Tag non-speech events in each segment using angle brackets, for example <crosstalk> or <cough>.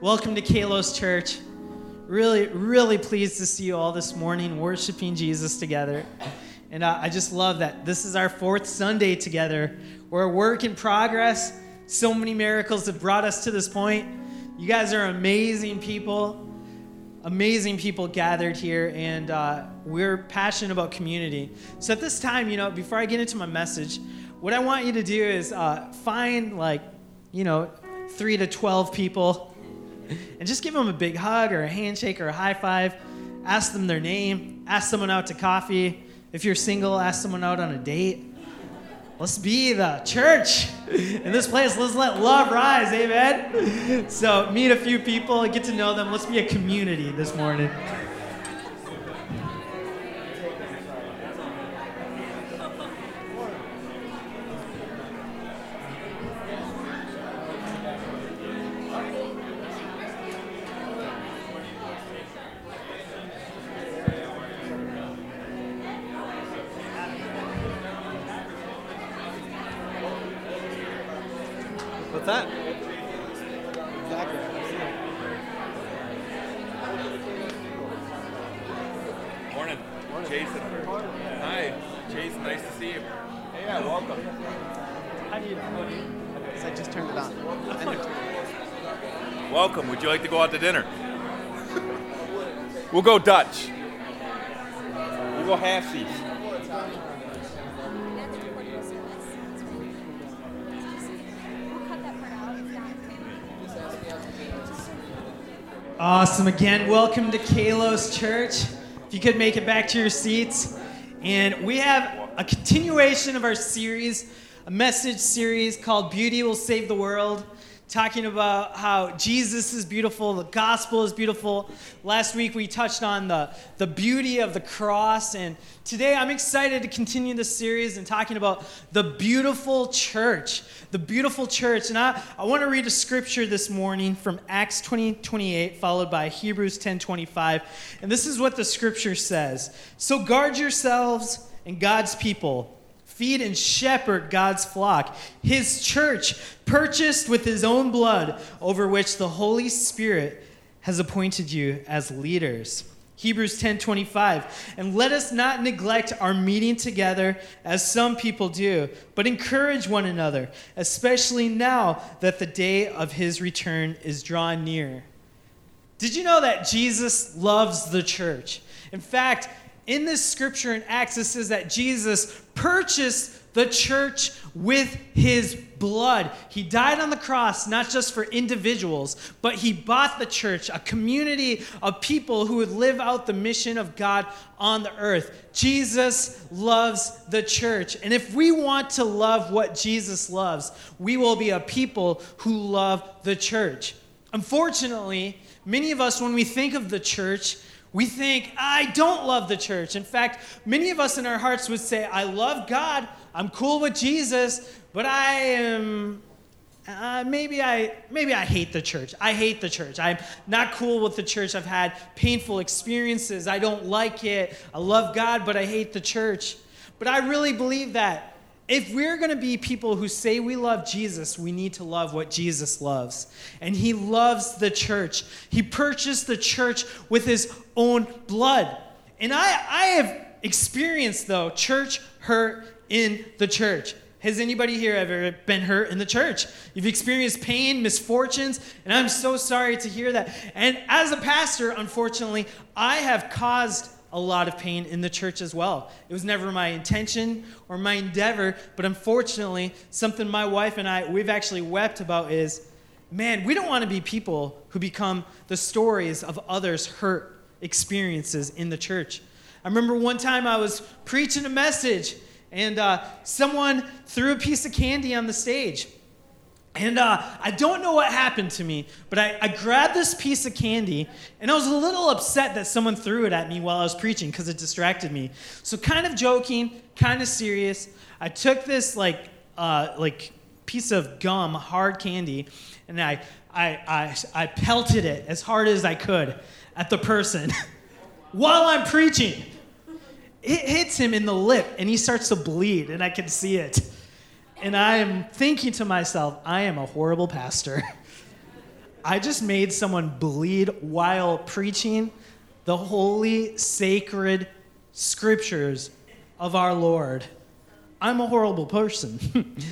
Welcome to Kalos Church. Really, really pleased to see you all this morning worshiping Jesus together. And uh, I just love that this is our fourth Sunday together. We're a work in progress. So many miracles have brought us to this point. You guys are amazing people, amazing people gathered here, and uh, we're passionate about community. So at this time, you know, before I get into my message, what I want you to do is uh, find like, you know, three to 12 people and just give them a big hug or a handshake or a high five. Ask them their name. Ask someone out to coffee. If you're single, ask someone out on a date. Let's be the church in this place. Let's let love rise, amen? So, meet a few people, get to know them. Let's be a community this morning. To see you. Hey, yeah, welcome. How do you know? Because I just turned it on. welcome. Would you like to go out to dinner. <laughs> We'll go Dutch. We'll go half Awesome. Again, welcome to Kalos Church. If you could make it back to your seats. And we have a continuation of our series, a message series called Beauty Will Save the World talking about how Jesus is beautiful, the gospel is beautiful. Last week we touched on the, the beauty of the cross, and today I'm excited to continue this series and talking about the beautiful church. The beautiful church. And I, I want to read a scripture this morning from Acts 20 28, followed by Hebrews 10 25. And this is what the scripture says So guard yourselves and God's people feed and shepherd God's flock, his church, purchased with his own blood, over which the Holy Spirit has appointed you as leaders. Hebrews 10:25 and let us not neglect our meeting together as some people do but encourage one another especially now that the day of his return is drawing near. Did you know that Jesus loves the church? In fact, in this scripture in Acts, it says that Jesus purchased the church with his blood. He died on the cross, not just for individuals, but he bought the church, a community of people who would live out the mission of God on the earth. Jesus loves the church. And if we want to love what Jesus loves, we will be a people who love the church. Unfortunately, many of us, when we think of the church, we think, I don't love the church. In fact, many of us in our hearts would say, I love God, I'm cool with Jesus, but I am. Uh, maybe I maybe I hate the church. I hate the church. I'm not cool with the church. I've had painful experiences. I don't like it. I love God, but I hate the church. But I really believe that if we're going to be people who say we love Jesus, we need to love what Jesus loves. And he loves the church. He purchased the church with his own blood. And I, I have experienced, though, church hurt in the church. Has anybody here ever been hurt in the church? You've experienced pain, misfortunes, and I'm so sorry to hear that. And as a pastor, unfortunately, I have caused a lot of pain in the church as well. It was never my intention or my endeavor, but unfortunately, something my wife and I, we've actually wept about is man, we don't want to be people who become the stories of others' hurt experiences in the church. I remember one time I was preaching a message, and uh, someone threw a piece of candy on the stage. And uh, I don't know what happened to me, but I, I, grabbed this piece of candy and I was a little upset that someone threw it at me while I was preaching because it distracted me. So, kind of joking, kind of serious, I took this like, uh, like piece of gum, hard candy, and I, I, I, I pelted it as hard as I could at the person <laughs> while I'm preaching. It hits him in the lip and he starts to bleed, and I can see it. And I am thinking to myself, I am a horrible pastor. <laughs> I just made someone bleed while preaching the holy, sacred scriptures of our Lord. I'm a horrible person.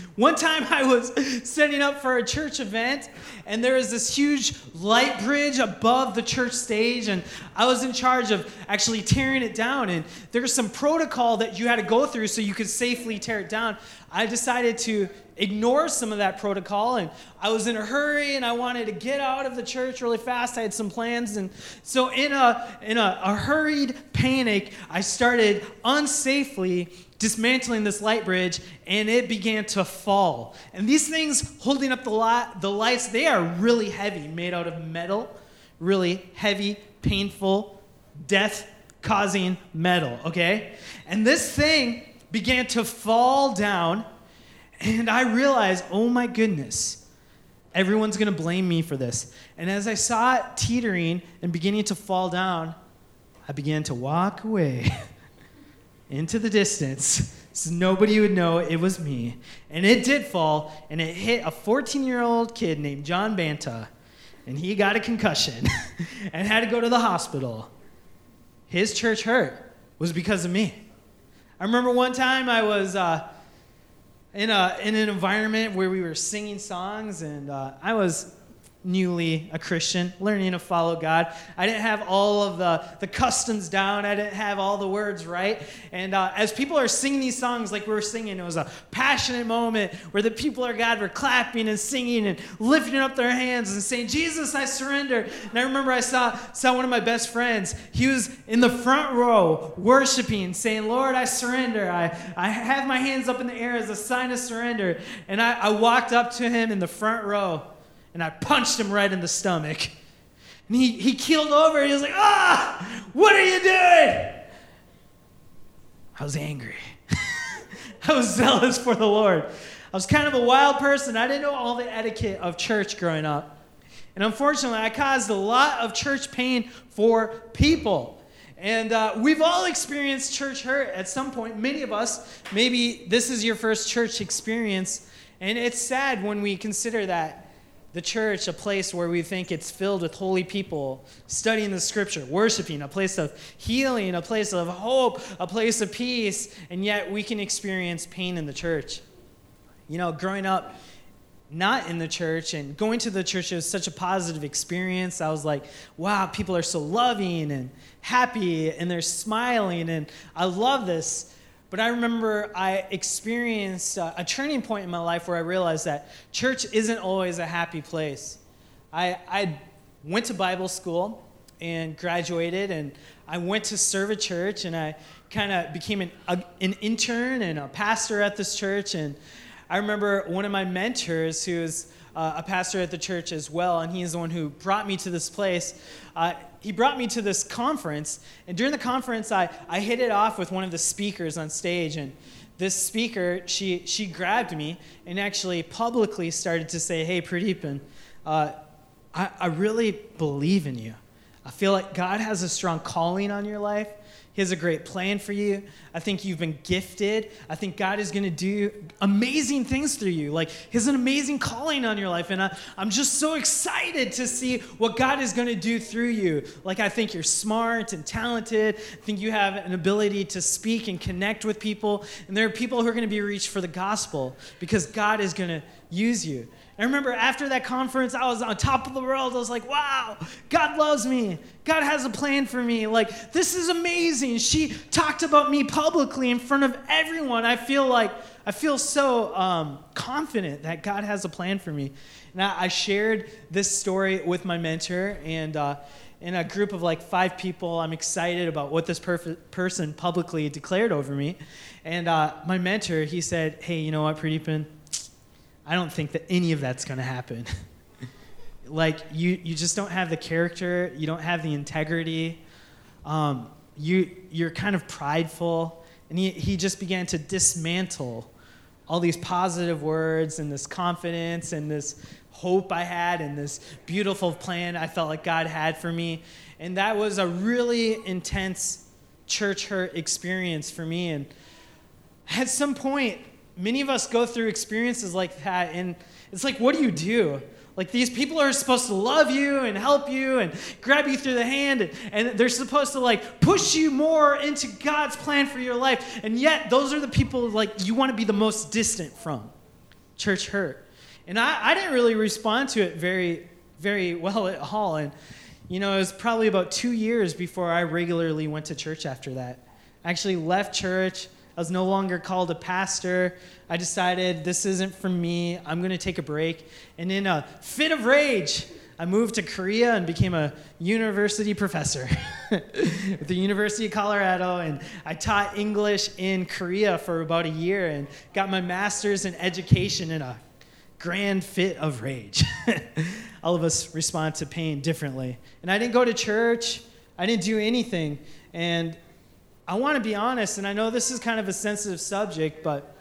<laughs> One time I was setting up for a church event, and there was this huge light bridge above the church stage, and I was in charge of actually tearing it down. And there's some protocol that you had to go through so you could safely tear it down. I decided to ignore some of that protocol, and I was in a hurry, and I wanted to get out of the church really fast. I had some plans, and so in a in a, a hurried panic, I started unsafely dismantling this light bridge and it began to fall. And these things holding up the, the lights, they are really heavy, made out of metal, really heavy, painful, death causing metal, okay? And this thing began to fall down and I realized, oh my goodness, everyone's gonna blame me for this. And as I saw it teetering and beginning to fall down, I began to walk away. <laughs> into the distance so nobody would know it was me. And it did fall, and it hit a 14 year old kid named John Banta, and he got a concussion <laughs> and had to go to the hospital. His church hurt was because of me. I remember one time I was uh, in, a, in an environment where we were singing songs, and uh, I was newly a Christian, learning to follow God. I didn't have all of the, the customs down, I didn't have all the words right. And uh, as people are singing these songs like we were singing, it was a passionate moment where the people of God were clapping and singing and lifting up their hands and saying, Jesus, I surrender. And I remember I saw, saw one of my best friends. He was in the front row worshiping, saying, Lord, I surrender. I, I have my hands up in the air as a sign of surrender. And I, I walked up to him in the front row and I punched him right in the stomach. And he, he keeled over. He was like, Ah, what are you doing? I was angry. <laughs> I was zealous for the Lord. I was kind of a wild person. I didn't know all the etiquette of church growing up. And unfortunately, I caused a lot of church pain for people. And uh, we've all experienced church hurt at some point. Many of us, maybe this is your first church experience. And it's sad when we consider that the church a place where we think it's filled with holy people studying the scripture, worshiping, a place of healing, a place of hope, a place of peace, and yet we can experience pain in the church. You know, growing up not in the church and going to the church was such a positive experience. I was like, wow, people are so loving and happy and they're smiling, and I love this. But I remember I experienced a, a turning point in my life where I realized that church isn't always a happy place. I, I went to Bible school and graduated, and I went to serve a church, and I kind of became an, a, an intern and a pastor at this church. And I remember one of my mentors, who was uh, a pastor at the church as well, and he's the one who brought me to this place. Uh, he brought me to this conference, and during the conference, I, I hit it off with one of the speakers on stage, and this speaker, she, she grabbed me and actually publicly started to say, Hey, Pradeepan, uh, I, I really believe in you. I feel like God has a strong calling on your life. He has a great plan for you. I think you've been gifted. I think God is going to do amazing things through you. Like, He has an amazing calling on your life. And I, I'm just so excited to see what God is going to do through you. Like, I think you're smart and talented. I think you have an ability to speak and connect with people. And there are people who are going to be reached for the gospel because God is going to use you. I remember after that conference, I was on top of the world. I was like, wow, God loves me. God has a plan for me. Like, this is amazing. She talked about me publicly in front of everyone. I feel like, I feel so um, confident that God has a plan for me. And I, shared this story with my mentor, and uh, in a group of like five people, I'm excited about what this perf- person publicly declared over me. And uh, my mentor, he said, hey, you know what, Pradeepan? I don't think that any of that's going to happen. <laughs> like you, you just don't have the character, you don't have the integrity. Um, you, you're kind of prideful. And he, he just began to dismantle all these positive words and this confidence and this hope I had and this beautiful plan I felt like God had for me. And that was a really intense church hurt experience for me. And at some point, many of us go through experiences like that, and it's like, what do you do? Like these people are supposed to love you and help you and grab you through the hand and, and they're supposed to like push you more into God's plan for your life. And yet those are the people like you want to be the most distant from. Church hurt. And I, I didn't really respond to it very, very well at all. And you know, it was probably about two years before I regularly went to church after that. I actually left church. I was no longer called a pastor. I decided this isn't for me. I'm going to take a break. And in a fit of rage, I moved to Korea and became a university professor <laughs> at the University of Colorado. And I taught English in Korea for about a year and got my master's in education in a grand fit of rage. <laughs> All of us respond to pain differently. And I didn't go to church, I didn't do anything. And I want to be honest, and I know this is kind of a sensitive subject, but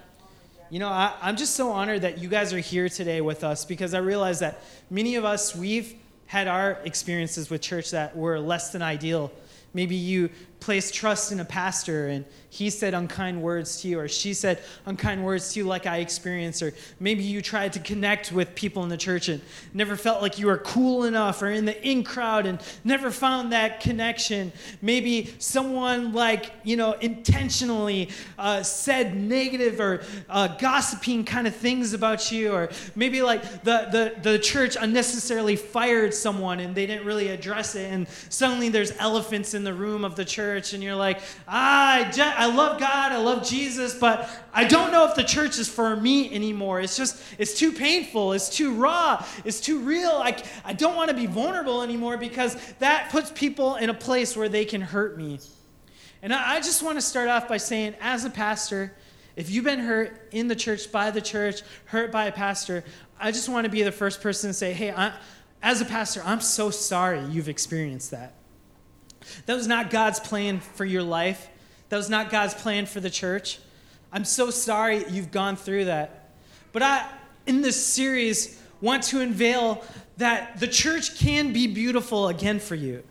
you know, I, am just so honored that you guys are here today with us because I realize that many of us, we've had our experiences with church that were less than ideal. Maybe you placed trust in a pastor and he said unkind words to you, or she said unkind words to you, like I experienced, or maybe you tried to connect with people in the church and never felt like you were cool enough or in the in crowd and never found that connection. Maybe someone like, you know, intentionally uh, said negative or uh, gossiping kind of things about you, or maybe like the, the, the church unnecessarily fired someone and they didn't really address it, and suddenly there's elephants in the room of the church, and you're like, ah, I, just, I love God, I love Jesus, but I don't know if the church is for me anymore. It's just, it's too painful, it's too raw, it's too real. I, I don't want to be vulnerable anymore because that puts people in a place where they can hurt me. And I, I just want to start off by saying, as a pastor, if you've been hurt in the church, by the church, hurt by a pastor, I just want to be the first person to say, hey, I, as a pastor, I'm so sorry you've experienced that. That was not God's plan for your life. That was not God's plan for the church. I'm so sorry you've gone through that. But I, in this series, want to unveil that the church can be beautiful again for you.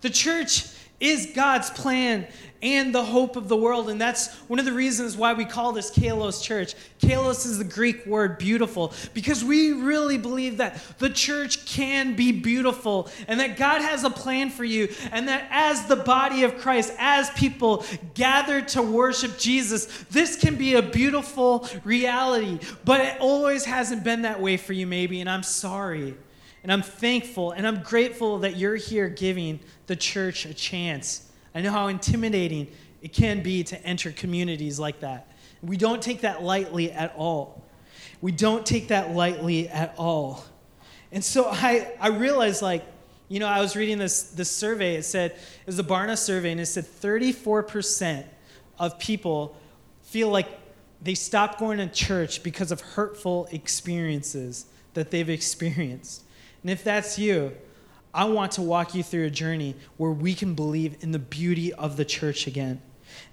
The church is God's plan and the hope of the world. And that's one of the reasons why we call this Kalos Church. Kalos is the Greek word beautiful because we really believe that the church can be beautiful and that God has a plan for you. And that as the body of Christ, as people gather to worship Jesus, this can be a beautiful reality. But it always hasn't been that way for you, maybe. And I'm sorry. And I'm thankful and I'm grateful that you're here giving the church a chance. I know how intimidating it can be to enter communities like that. We don't take that lightly at all. We don't take that lightly at all. And so <laughs> I, I realized, like, you know, I was reading this, this survey. It said, it was a Barna survey, and it said 34% of people feel like they stopped going to church because of hurtful experiences that they've experienced. And if that's you, I want to walk you through a journey where we can believe in the beauty of the church again.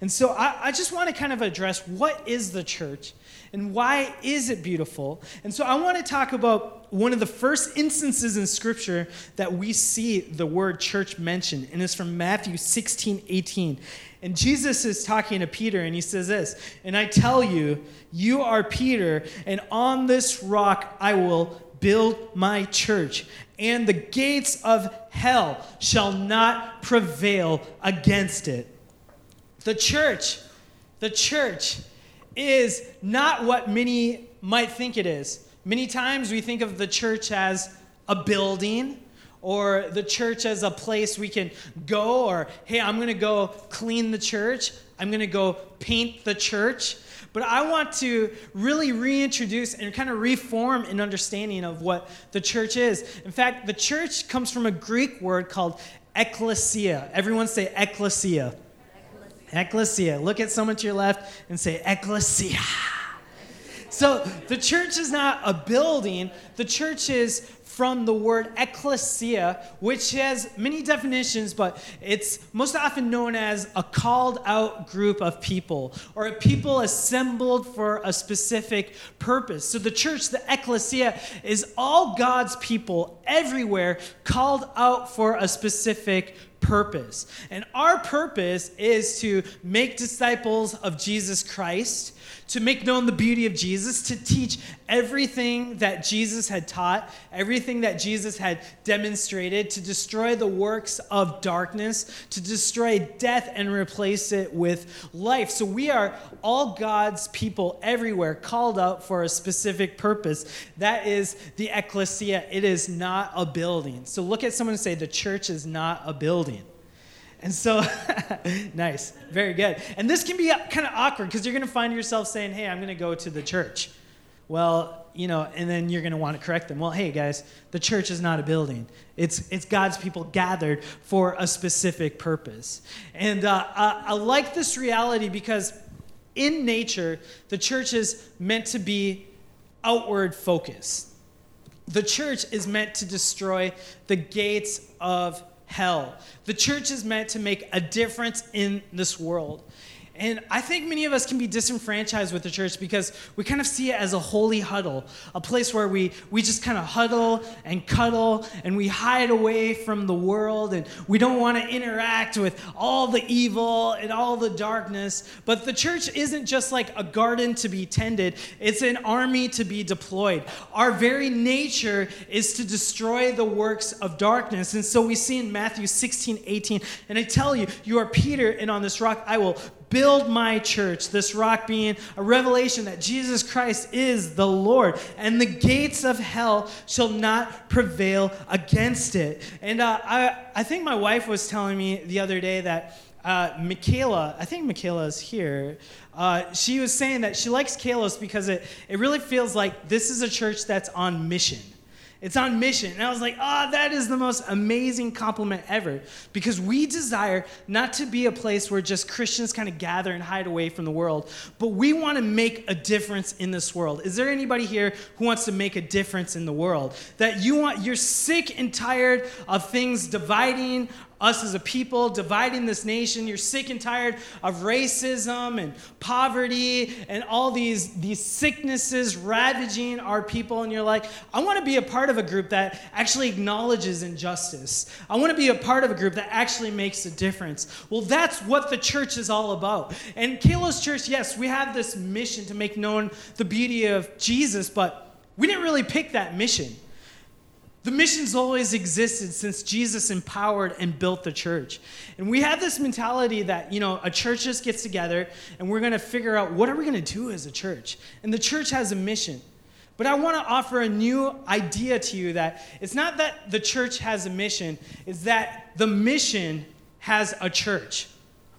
And so I, I, just want to kind of address what is the church and why is it beautiful? And so I want to talk about one of the first instances in Scripture that we see the word church mentioned, and it's from Matthew 16, 18. And Jesus is talking to Peter, and he says this And I tell you, you are Peter, and on this rock I will build my church, and the gates of hell shall not prevail against it. The church, the church is not what many might think it is. Many times we think of the church as a building or the church as a place we can go, or hey, I'm gonna go clean the church, I'm gonna go paint the church. But I want to really reintroduce and kind of reform an understanding of what the church is. In fact, the church comes from a Greek word called ecclesia. Everyone say ecclesia. Ecclesia. Look at someone to your left and say ecclesia. So the church is not a building, the church is from the word ecclesia, which has many definitions, but it's most often known as a called out group of people or a people assembled for a specific purpose. So the church, the ecclesia, is all God's people everywhere called out for a specific purpose. And our purpose is to make disciples of Jesus Christ to make known the beauty of Jesus, to teach everything that Jesus had taught, everything that Jesus had demonstrated, to destroy the works of darkness, to destroy death and replace it with life. So we are all God's people everywhere, called out for a specific purpose. That is the ecclesia. It is not a building. So look at someone and say, the church is not a building. And so, <laughs> nice, very good. And this can be kind of awkward because you're going to find yourself saying, hey, I'm going to go to the church. Well, you know, and then you're going to want to correct them. Well, hey, guys, the church is not a building, it's, it's God's people gathered for a specific purpose. And uh, I, I like this reality because in nature, the church is meant to be outward focused. The church is meant to destroy the gates of hell. The church is meant to make a difference in this world. And I think many of us can be disenfranchised with the church because we kind of see it as a holy huddle, a place where we, we just kind of huddle and cuddle and we hide away from the world and we don't want to interact with all the evil and all the darkness. But the church isn't just like a garden to be tended, it's an army to be deployed. Our very nature is to destroy the works of darkness. And so we see in Matthew 16, 18, and I tell you, you are Peter, and on this rock I will build my church, this rock being a revelation that Jesus Christ is the Lord, and the gates of hell shall not prevail against it. And uh, I, I think my wife was telling me the other day that uh, Michaela, I think Michaela is here. Uh, she was saying that she likes Kalos because it, it really feels like this is a church that's on mission. It's on mission. And I was like, ah, oh, that is the most amazing compliment ever. Because we desire not to be a place where just Christians kind of gather and hide away from the world, but we want to make a difference in this world. Is there anybody here who wants to make a difference in the world? That you want, you're sick and tired of things dividing us as a people, dividing this nation. You're sick and tired of racism and poverty and all these, these sicknesses ravaging our people. And you're like, I want to be a part of a group that actually acknowledges injustice. I want to be a part of a group that actually makes a difference. Well, that's what the church is all about. And Kalos Church, yes, we have this mission to make known the beauty of Jesus, but we didn't really pick that mission. The mission's always existed since Jesus empowered and built the church. And we have this mentality that, you know, a church just gets together and we're going to figure out what are we going to do as a church? And the church has a mission. But I want to offer a new idea to you that it's not that the church has a mission, it's that the mission has a church.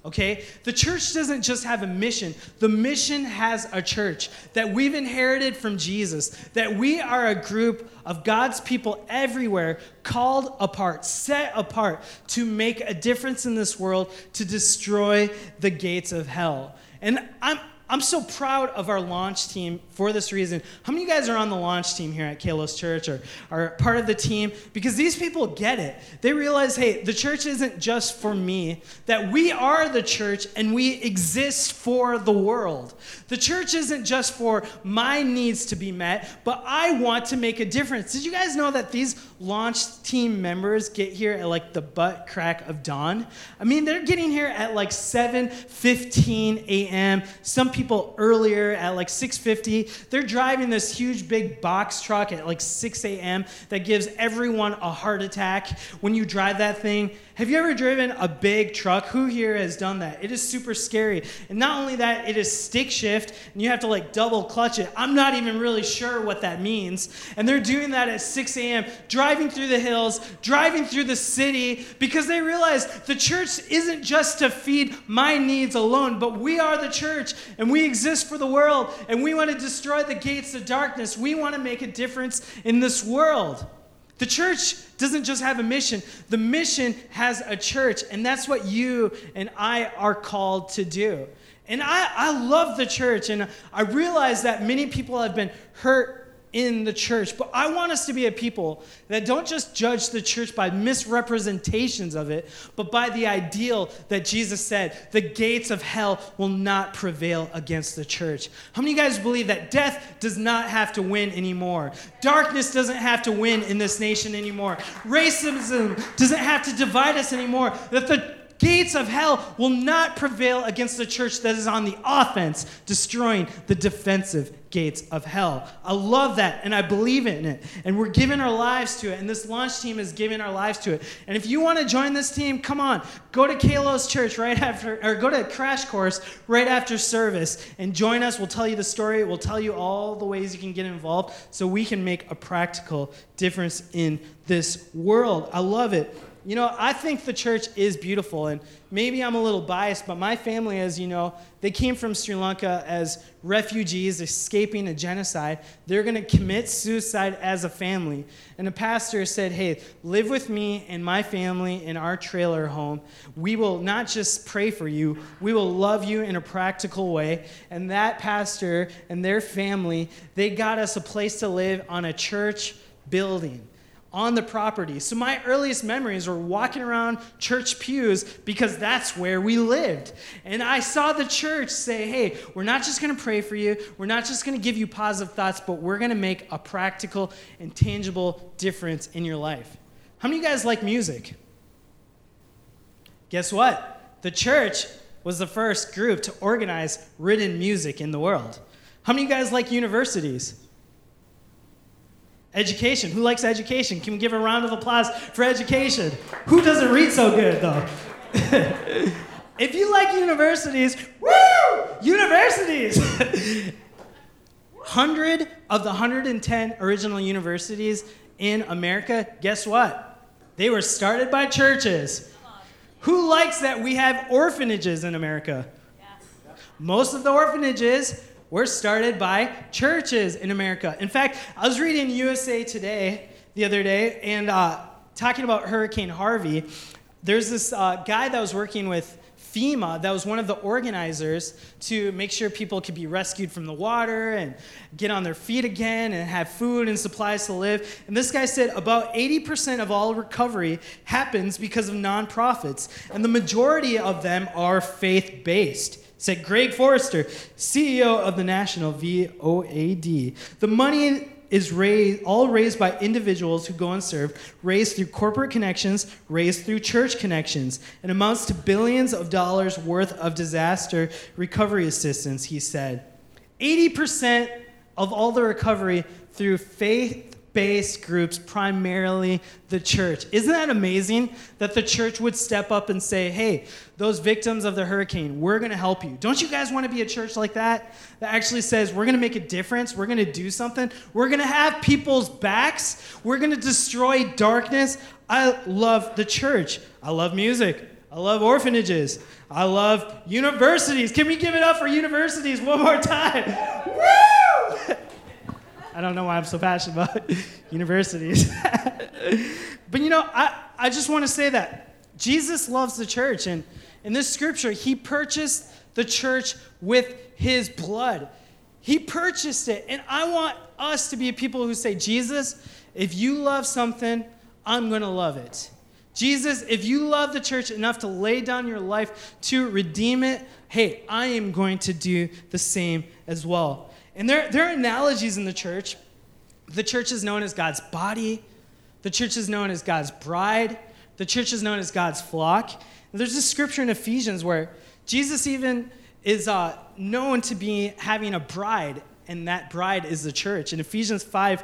Okay? The church doesn't just have a mission, the mission has a church that we've inherited from Jesus, that we are a group of God's people everywhere, called apart, set apart to make a difference in this world, to destroy the gates of hell. And I'm, I'm so proud of our launch team for this reason. How many of you guys are on the launch team here at Kalos Church or are part of the team? Because these people get it. They realize, hey, the church isn't just for me, that we are the church and we exist for the world. The church isn't just for my needs to be met, but I want to make a difference. Did you guys know that these launch team members get here at like the butt crack of dawn? I mean, they're getting here at like 7:15 a.m. Some people people earlier at like 6.50 they're driving this huge big box truck at like 6 a.m that gives everyone a heart attack when you drive that thing have you ever driven a big truck? Who here has done that? It is super scary. And not only that, it is stick shift and you have to like double clutch it. I'm not even really sure what that means. And they're doing that at 6 a.m., driving through the hills, driving through the city, because they realize the church isn't just to feed my needs alone, but we are the church and we exist for the world and we want to destroy the gates of darkness. We want to make a difference in this world. The church doesn't just have a mission, the mission has a church, and that's what you and I are called to do. And I, I love the church, and I realize that many people have been hurt in the church. But I want us to be a people that don't just judge the church by misrepresentations of it, but by the ideal that Jesus said the gates of hell will not prevail against the church. How many of you guys believe that death does not have to win anymore? Darkness doesn't have to win in this nation anymore. Racism doesn't have to divide us anymore. That the gates of hell will not prevail against the church that is on the offense, destroying the defensive gates of hell. I love that and I believe in it. And we're giving our lives to it. And this launch team is giving our lives to it. And if you want to join this team, come on. Go to Kalos Church right after, or go to Crash Course right after service and join us. We'll tell you the story. We'll tell you all the ways you can get involved so we can make a practical difference in this world. I love it. You know, I think the church is beautiful, and maybe I'm a little biased, but my family, as you know, they came from Sri Lanka as refugees escaping a genocide. They're going to commit suicide as a family. And the pastor said, Hey, live with me and my family in our trailer home. We will not just pray for you, we will love you in a practical way. And that pastor and their family, they got us a place to live on a church building on the property. So my earliest memories were walking around church pews because that's where we lived. And I saw the church say, hey, we're not just going to pray for you, we're not just going to give you positive thoughts, but we're going to make a practical and tangible difference in your life. How many of you guys like music? Guess what? The church was the first group to organize written music in the world. How many of you guys like universities? Education. Who likes education? Can we give a round of applause for education? Who doesn't read so good, though? <laughs> if you like universities, woo! Universities! <laughs> 100 of the 110 original universities in America, guess what? They were started by churches. Who likes that we have orphanages in America? Most of the orphanages were started by churches in America. In fact, I was reading USA Today the other day and uh, talking about Hurricane Harvey. There's this uh, guy that was working with FEMA that was one of the organizers to make sure people could be rescued from the water and get on their feet again and have food and supplies to live. And this guy said about 80% of all recovery happens because of nonprofits, and the majority of them are faith based said Greg Forrester, CEO of the National VOAD. The money is raised, all raised by individuals who go and serve, raised through corporate connections, raised through church connections, and amounts to billions of dollars worth of disaster recovery assistance, he said. 80% of all the recovery through faith based groups, primarily the church. Isn't that amazing that the church would step up and say, hey, those victims of the hurricane, we're going to help you? Don't you guys want to be a church like that? That actually says, we're going to make a difference, we're going to do something, we're going to have people's backs, we're going to destroy darkness. I love the church, I love music. I love orphanages. I love universities. Can we give it up for universities one more time? <laughs> Woo! I don't know why I'm so passionate about <laughs> universities. <laughs> but you know, I, I just want to say that Jesus loves the church. And in this scripture, he purchased the church with his blood. He purchased it. And I want us to be people who say, Jesus, if you love something, I'm going to love it. Jesus, if you love the church enough to lay down your life to redeem it, hey, I am going to do the same as well. And there, there are analogies in the church. The church is known as God's body, the church is known as God's bride, the church is known as God's flock. And there's a scripture in Ephesians where Jesus even is uh, known to be having a bride, and that bride is the church. In Ephesians 5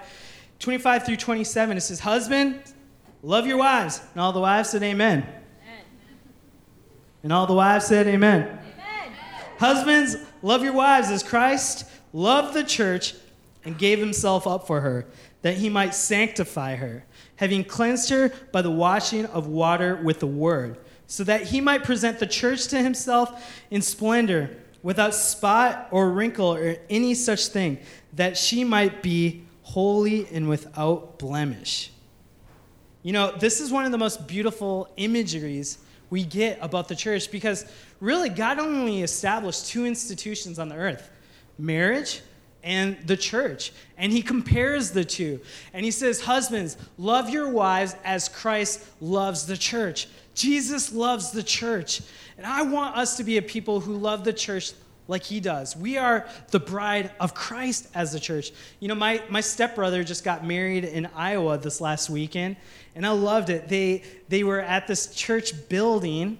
25 through 27, it says, Husband, love your wives. And all the wives said, Amen. amen. And all the wives said, Amen. amen. Husbands, love your wives as Christ loved the church and gave himself up for her, that he might sanctify her, having cleansed her by the washing of water with the word, so that he might present the church to himself in splendor, without spot or wrinkle or any such thing, that she might be holy and without blemish. You know, this is one of the most beautiful imageries we get about the church because really God only established two institutions on the earth marriage and the church. And he compares the two. And he says, Husbands, love your wives as Christ loves the church. Jesus loves the church. And I want us to be a people who love the church like he does. We are the bride of Christ as the church. You know, my, my stepbrother just got married in Iowa this last weekend, and I loved it. They, they were at this church building.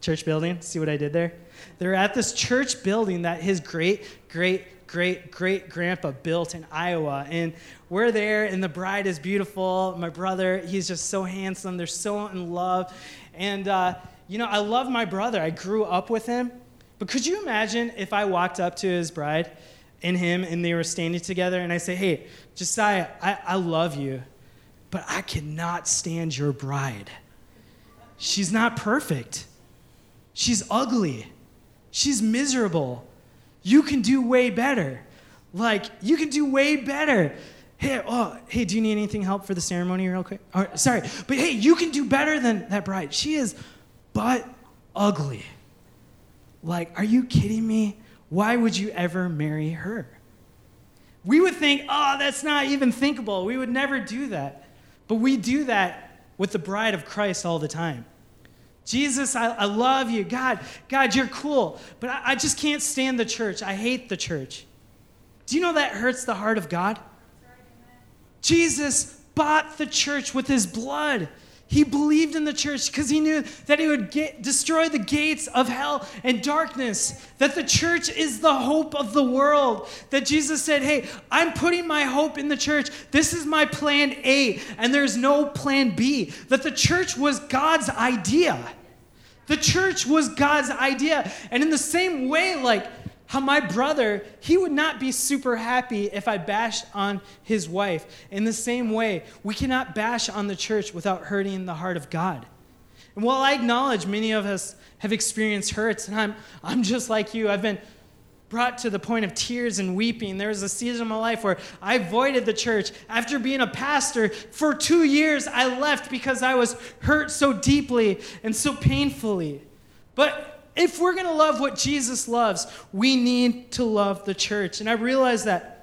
Church building, see what I did there? They're at this church building that his great, great, great, great grandpa built in Iowa. And we're there, and the bride is beautiful. My brother, he's just so handsome. They're so in love. And, uh, you know, I love my brother. I grew up with him. But could you imagine if I walked up to his bride and him and they were standing together and I say, hey, Josiah, I, I love you, but I cannot stand your bride. She's not perfect. She's ugly. She's miserable. You can do way better. Like, you can do way better. Hey, oh, hey, do you need anything help for the ceremony real quick? Or, sorry, but hey, you can do better than that bride. She is but ugly. Like, are you kidding me? Why would you ever marry her? We would think, oh, that's not even thinkable. We would never do that. But we do that with the bride of Christ all the time. Jesus, I, I love you. God, God, you're cool. But I, I just can't stand the church. I hate the church. Do you know that hurts the heart of God? Jesus bought the church with his blood. He believed in the church because he knew that he would get, destroy the gates of hell and darkness. That the church is the hope of the world. That Jesus said, Hey, I'm putting my hope in the church. This is my plan A, and there's no plan B. That the church was God's idea. The church was God's idea. And in the same way, like, how my brother, he would not be super happy if I bashed on his wife. In the same way, we cannot bash on the church without hurting the heart of God. And while I acknowledge many of us have experienced hurts, and I'm, I'm just like you, I've been brought to the point of tears and weeping. There was a season of my life where I avoided the church. After being a pastor for two years, I left because I was hurt so deeply and so painfully. But if we're going to love what Jesus loves, we need to love the church. And I realized that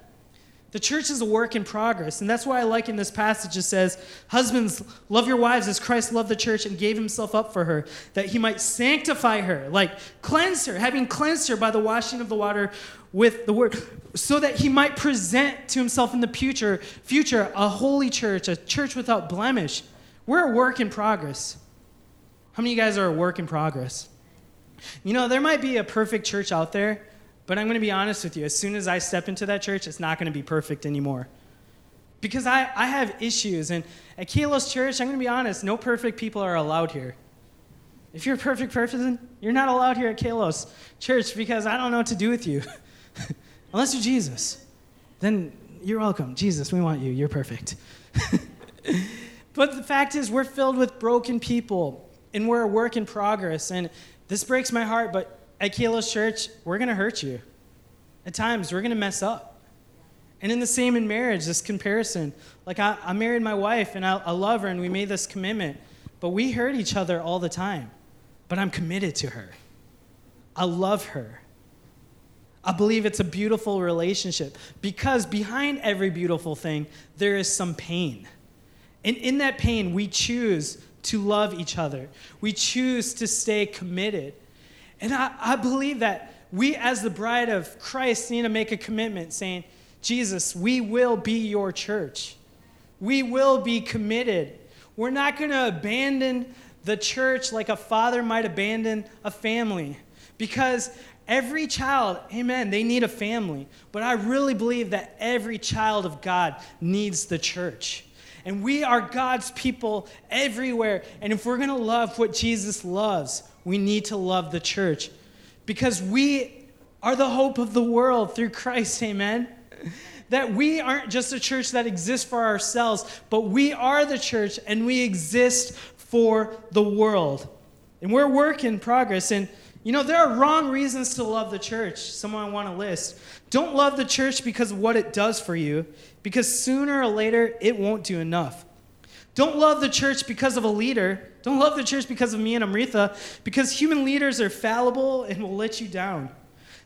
the church is a work in progress. And that's why I like in this passage it says, Husbands, love your wives as Christ loved the church and gave himself up for her, that he might sanctify her, like cleanse her, having cleansed her by the washing of the water with the word, so that he might present to himself in the future, future a holy church, a church without blemish. We're a work in progress. How many of you guys are a work in progress? You know, there might be a perfect church out there, but I'm going to be honest with you. As soon as I step into that church, it's not going to be perfect anymore. Because I, I have issues. And at Kalos Church, I'm going to be honest, no perfect people are allowed here. If you're a perfect person, you're not allowed here at Kalos Church because I don't know what to do with you. <laughs> Unless you're Jesus. Then you're welcome. Jesus, we want you. You're perfect. <laughs> but the fact is, we're filled with broken people, and we're a work in progress. And this breaks my heart, but at Kalos Church, we're going to hurt you. At times, we're going to mess up. And in the same in marriage, this comparison. Like, I, I married my wife and I, I love her and we made this commitment, but we hurt each other all the time. But I'm committed to her. I love her. I believe it's a beautiful relationship because behind every beautiful thing, there is some pain. And in that pain, we choose to love each other. We choose to stay committed. And I, I believe that we, as the bride of Christ, need to make a commitment saying, Jesus, we will be your church. We will be committed. We're not going to abandon the church like a father might abandon a family because every child, amen, they need a family. But I really believe that every child of God needs the church. And we are God's people everywhere. And if we're going to love what Jesus loves, we need to love the church because we are the hope of the world through Christ. Amen. That we aren't just a church that exists for ourselves, but we are the church and we exist for the world. And we're work in progress. And you know, there are wrong reasons to love the church. Someone I want to list. Don't love the church because of what it does for you because sooner or later it won't do enough. Don't love the church because of a leader. Don't love the church because of me and Amrita, because human leaders are fallible and will let you down.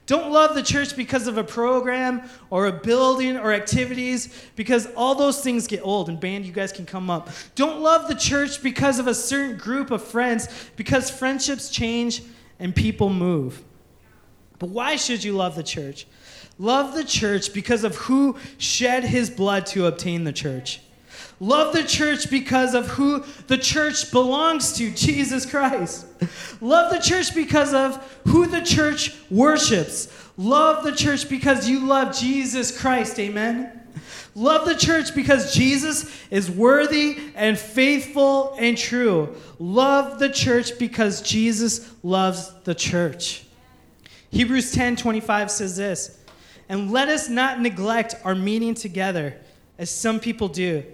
Don't love the church because of a program or a building or activities, because all those things get old. And, band, you guys can come up. Don't love the church because of a certain group of friends, because friendships change and people move. But why should you love the church? Love the church because of who shed his blood to obtain the church. Love the church because of who the church belongs to, Jesus Christ. Love the church because of who the church worships. Love the church because you love Jesus Christ, amen. Love the church because Jesus is worthy and faithful and true. Love the church because Jesus loves the church. Hebrews 10 25 says this, and let us not neglect our meeting together as some people do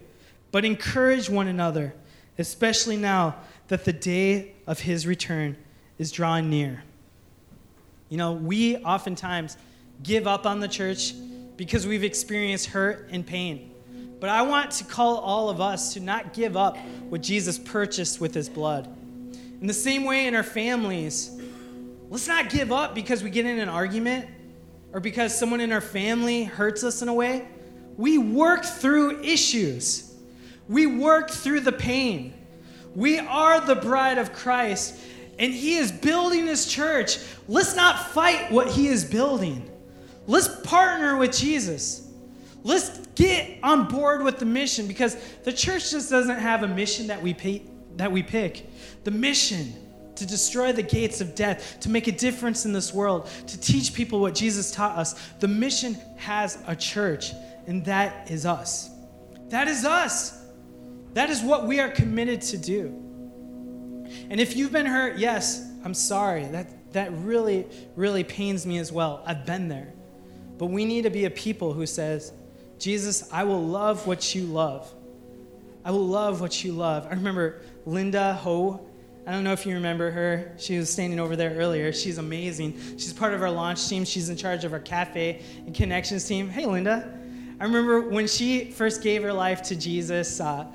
but encourage one another, especially now that the day of his return is drawing near. You know, we oftentimes give up on the church because we've experienced hurt and pain. But I want to call all of us to not give up what Jesus purchased with his blood. In the same way, in our families, let's not give up because we get in an argument or because someone in our family hurts us in a way. We work through issues. We work through the pain. We are the bride of Christ, and He is building His church. Let's not fight what He is building. Let's partner with Jesus. Let's get on board with the mission because the church just doesn't have a mission that we, pay, that we pick. The mission to destroy the gates of death, to make a difference in this world, to teach people what Jesus taught us. The mission has a church, and that is us. That is us. That is what we are committed to do. And if you've been hurt, yes, I'm sorry. That, that really, really pains me as well. I've been there. But we need to be a people who says, Jesus, I will love what you love. I will love what you love. I remember Linda Ho. I don't know if you remember her. She was standing over there earlier. She's amazing. She's part of our launch team. She's in charge of our cafe and connections team. Hey, Linda. I remember when she first gave her life to Jesus. Uh,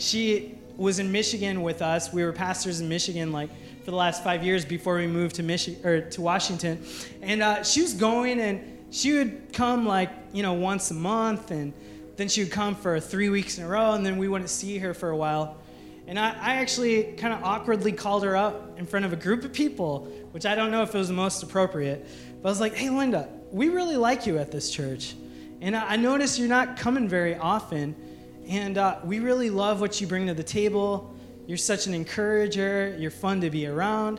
she was in Michigan with us. We were pastors in Michigan, like for the last five years before we moved to Michigan or to Washington. And uh, she was going, and she would come like you know once a month, and then she would come for three weeks in a row, and then we wouldn't see her for a while. And I, I actually kind of awkwardly called her up in front of a group of people, which I don't know if it was the most appropriate. But I was like, "Hey, Linda, we really like you at this church, and I, I notice you're not coming very often." And uh, we really love what you bring to the table. You're such an encourager. You're fun to be around.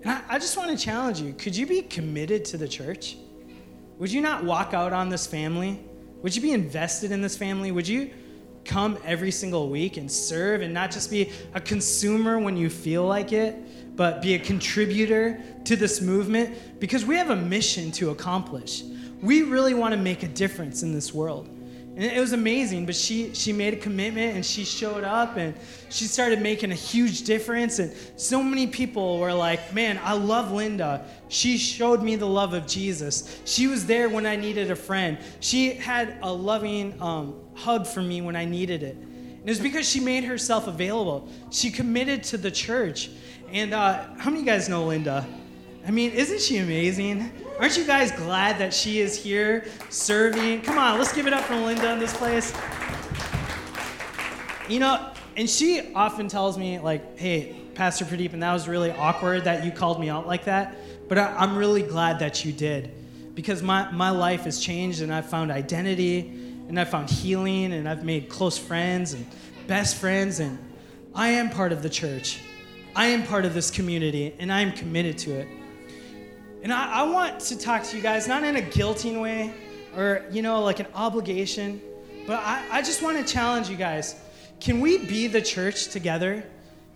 And I, I just want to challenge you could you be committed to the church? Would you not walk out on this family? Would you be invested in this family? Would you come every single week and serve and not just be a consumer when you feel like it, but be a contributor to this movement? Because we have a mission to accomplish. We really want to make a difference in this world. And it was amazing, but she, she made a commitment and she showed up and she started making a huge difference. And so many people were like, Man, I love Linda. She showed me the love of Jesus. She was there when I needed a friend. She had a loving um, hug for me when I needed it. And it was because she made herself available. She committed to the church. And uh, how many of you guys know Linda? I mean, isn't she amazing? Aren't you guys glad that she is here serving? Come on, let's give it up for Linda in this place. You know, and she often tells me, like, hey, Pastor Pradeep, and that was really awkward that you called me out like that. But I, am really glad that you did because my, my life has changed and I've found identity and I've found healing and I've made close friends and best friends. And I am part of the church. I am part of this community and I am committed to it. And I, I want to talk to you guys, not in a guilting way or, you know, like an obligation, but I, I just want to challenge you guys. Can we be the church together?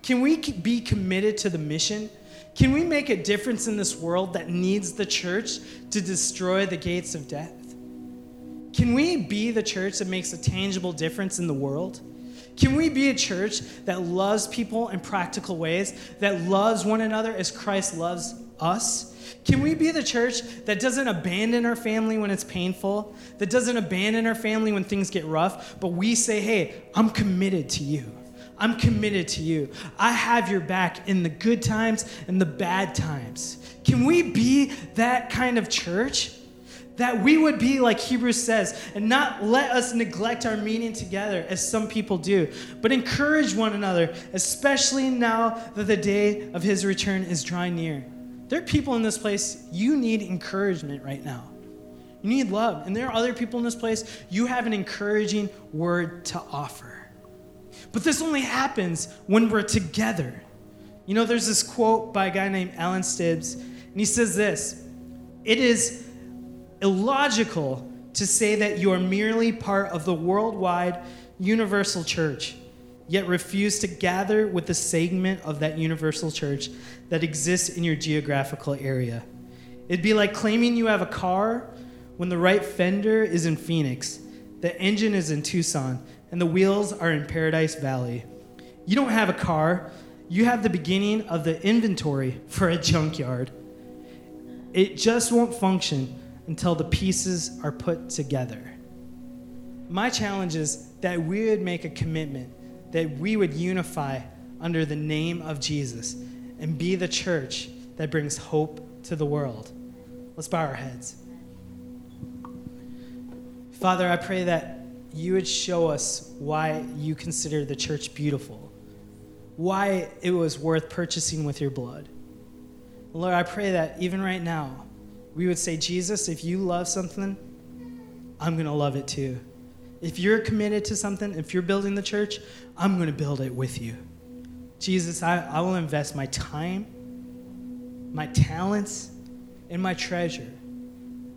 Can we be committed to the mission? Can we make a difference in this world that needs the church to destroy the gates of death? Can we be the church that makes a tangible difference in the world? Can we be a church that loves people in practical ways, that loves one another as Christ loves us? Can we be the church that doesn't abandon our family when it's painful, that doesn't abandon our family when things get rough, but we say, hey, I'm committed to you. I'm committed to you. I have your back in the good times and the bad times. Can we be that kind of church? That we would be like Hebrews says, and not let us neglect our meeting together as some people do, but encourage one another, especially now that the day of his return is drawing near. There are people in this place, you need encouragement right now. You need love. And there are other people in this place, you have an encouraging word to offer. But this only happens when we're together. You know, there's this quote by a guy named Alan Stibbs, and he says this It is illogical to say that you are merely part of the worldwide universal church, yet refuse to gather with the segment of that universal church that exists in your geographical area. It'd be like claiming you have a car when the right fender is in Phoenix, the engine is in Tucson, and the wheels are in Paradise Valley. You don't have a car, you have the beginning of the inventory for a junkyard. It just won't function until the pieces are put together. My challenge is that we would make a commitment, that we would unify under the name of Jesus and be the church that brings hope to the world. Let's bow our heads. Father, I pray that you would show us why you consider the church beautiful, why it was worth purchasing with your blood. Lord, I pray that even right now, we would say, Jesus, if you love something, I'm going to love it too. If you're committed to something, if you're building the church, I'm going to build it with you. Jesus, I, I will invest my time, my talents, and my treasure.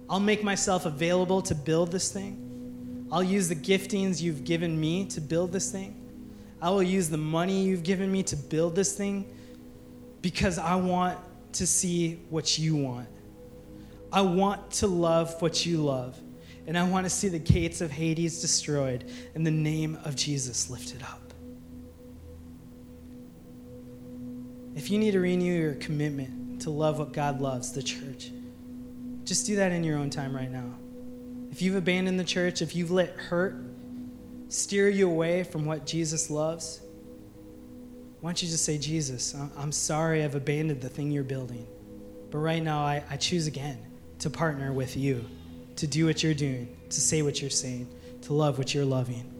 I'll make myself available to build this thing. I'll use the giftings you've given me to build this thing. I will use the money you've given me to build this thing because I want to see what you want. I want to love what you love. And I want to see the gates of Hades destroyed and the name of Jesus lifted up. If you need to renew your commitment to love what God loves, the church, just do that in your own time right now. If you've abandoned the church, if you've let hurt steer you away from what Jesus loves, why don't you just say, Jesus, I'm sorry I've abandoned the thing you're building. But right now, I, I choose again to partner with you, to do what you're doing, to say what you're saying, to love what you're loving.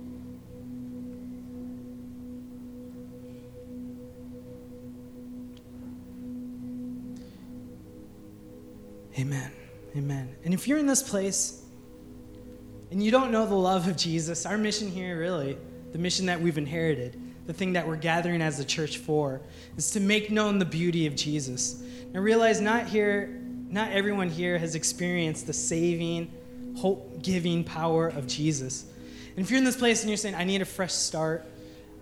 Amen. Amen. And if you're in this place and you don't know the love of Jesus, our mission here, really, the mission that we've inherited, the thing that we're gathering as a church for, is to make known the beauty of Jesus. Now realize not here, not everyone here has experienced the saving, hope-giving power of Jesus. And if you're in this place and you're saying, I need a fresh start,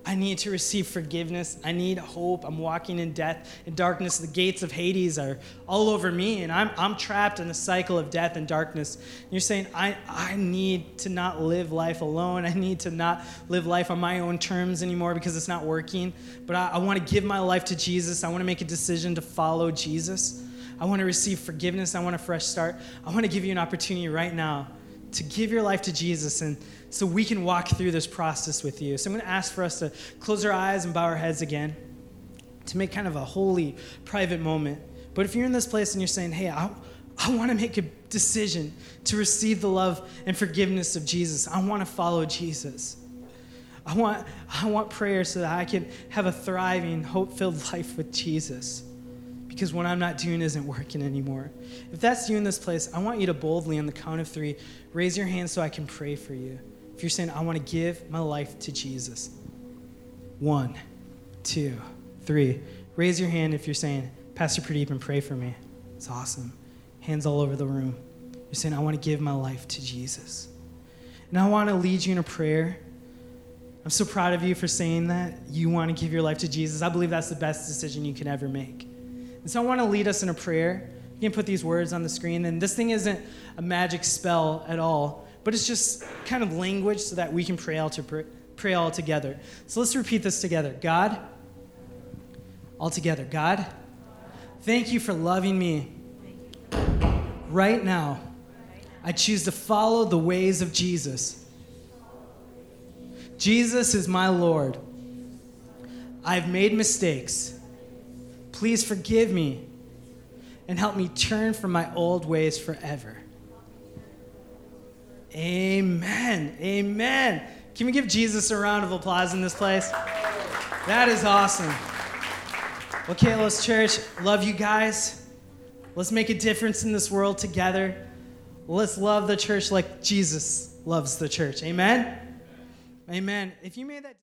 I need to receive forgiveness. I need hope. I'm walking in death and darkness. The gates of Hades are all over me, and I'm, I'm trapped in the cycle of death and darkness. And you're saying, I, I need to not live life alone. <laughs> I need to not live life on my own terms anymore because it's not working. But I, I want to give my life to Jesus. I want to make a decision to follow Jesus. I want to receive forgiveness. I want a fresh start. I want to give you an opportunity right now to give your life to Jesus and so we can walk through this process with you. So I'm going to ask for us to close our eyes and bow our heads again to make kind of a holy, private moment. But if you're in this place and you're saying, hey, I, I want to make a decision to receive the love and forgiveness of Jesus, I want to follow Jesus. I want, I want prayer so that I can have a thriving, hope filled life with Jesus because what I'm not doing isn't working anymore. If that's you in this place, I want you to boldly, on the count of three, raise your hand so I can pray for you. You're saying, I want to give my life to Jesus. One, two, three. Raise your hand if you're saying, Pastor Pradeep, and pray for me. It's awesome. Hands all over the room. You're saying, I want to give my life to Jesus. And I want to lead you in a prayer. I'm so proud of you for saying that. You want to give your life to Jesus. I believe that's the best decision you can ever make. And so I want to lead us in a prayer. You can put these words on the screen. And this thing isn't a magic spell at all but it's just kind of language so that we can pray all, to pray, pray all together. So let's repeat this together. God, all together. God, thank you for loving me. Right now, I choose to follow the ways of Jesus. Jesus is my Lord. I've made mistakes. Please forgive me and help me turn from my old ways forever. Amen. Amen. Can we give Jesus a round of applause in this place? That is awesome. Well, Kalos Church, love you guys. Let's make a difference in this world together. Let's love the church like Jesus loves the church. Amen. Amen. If you made that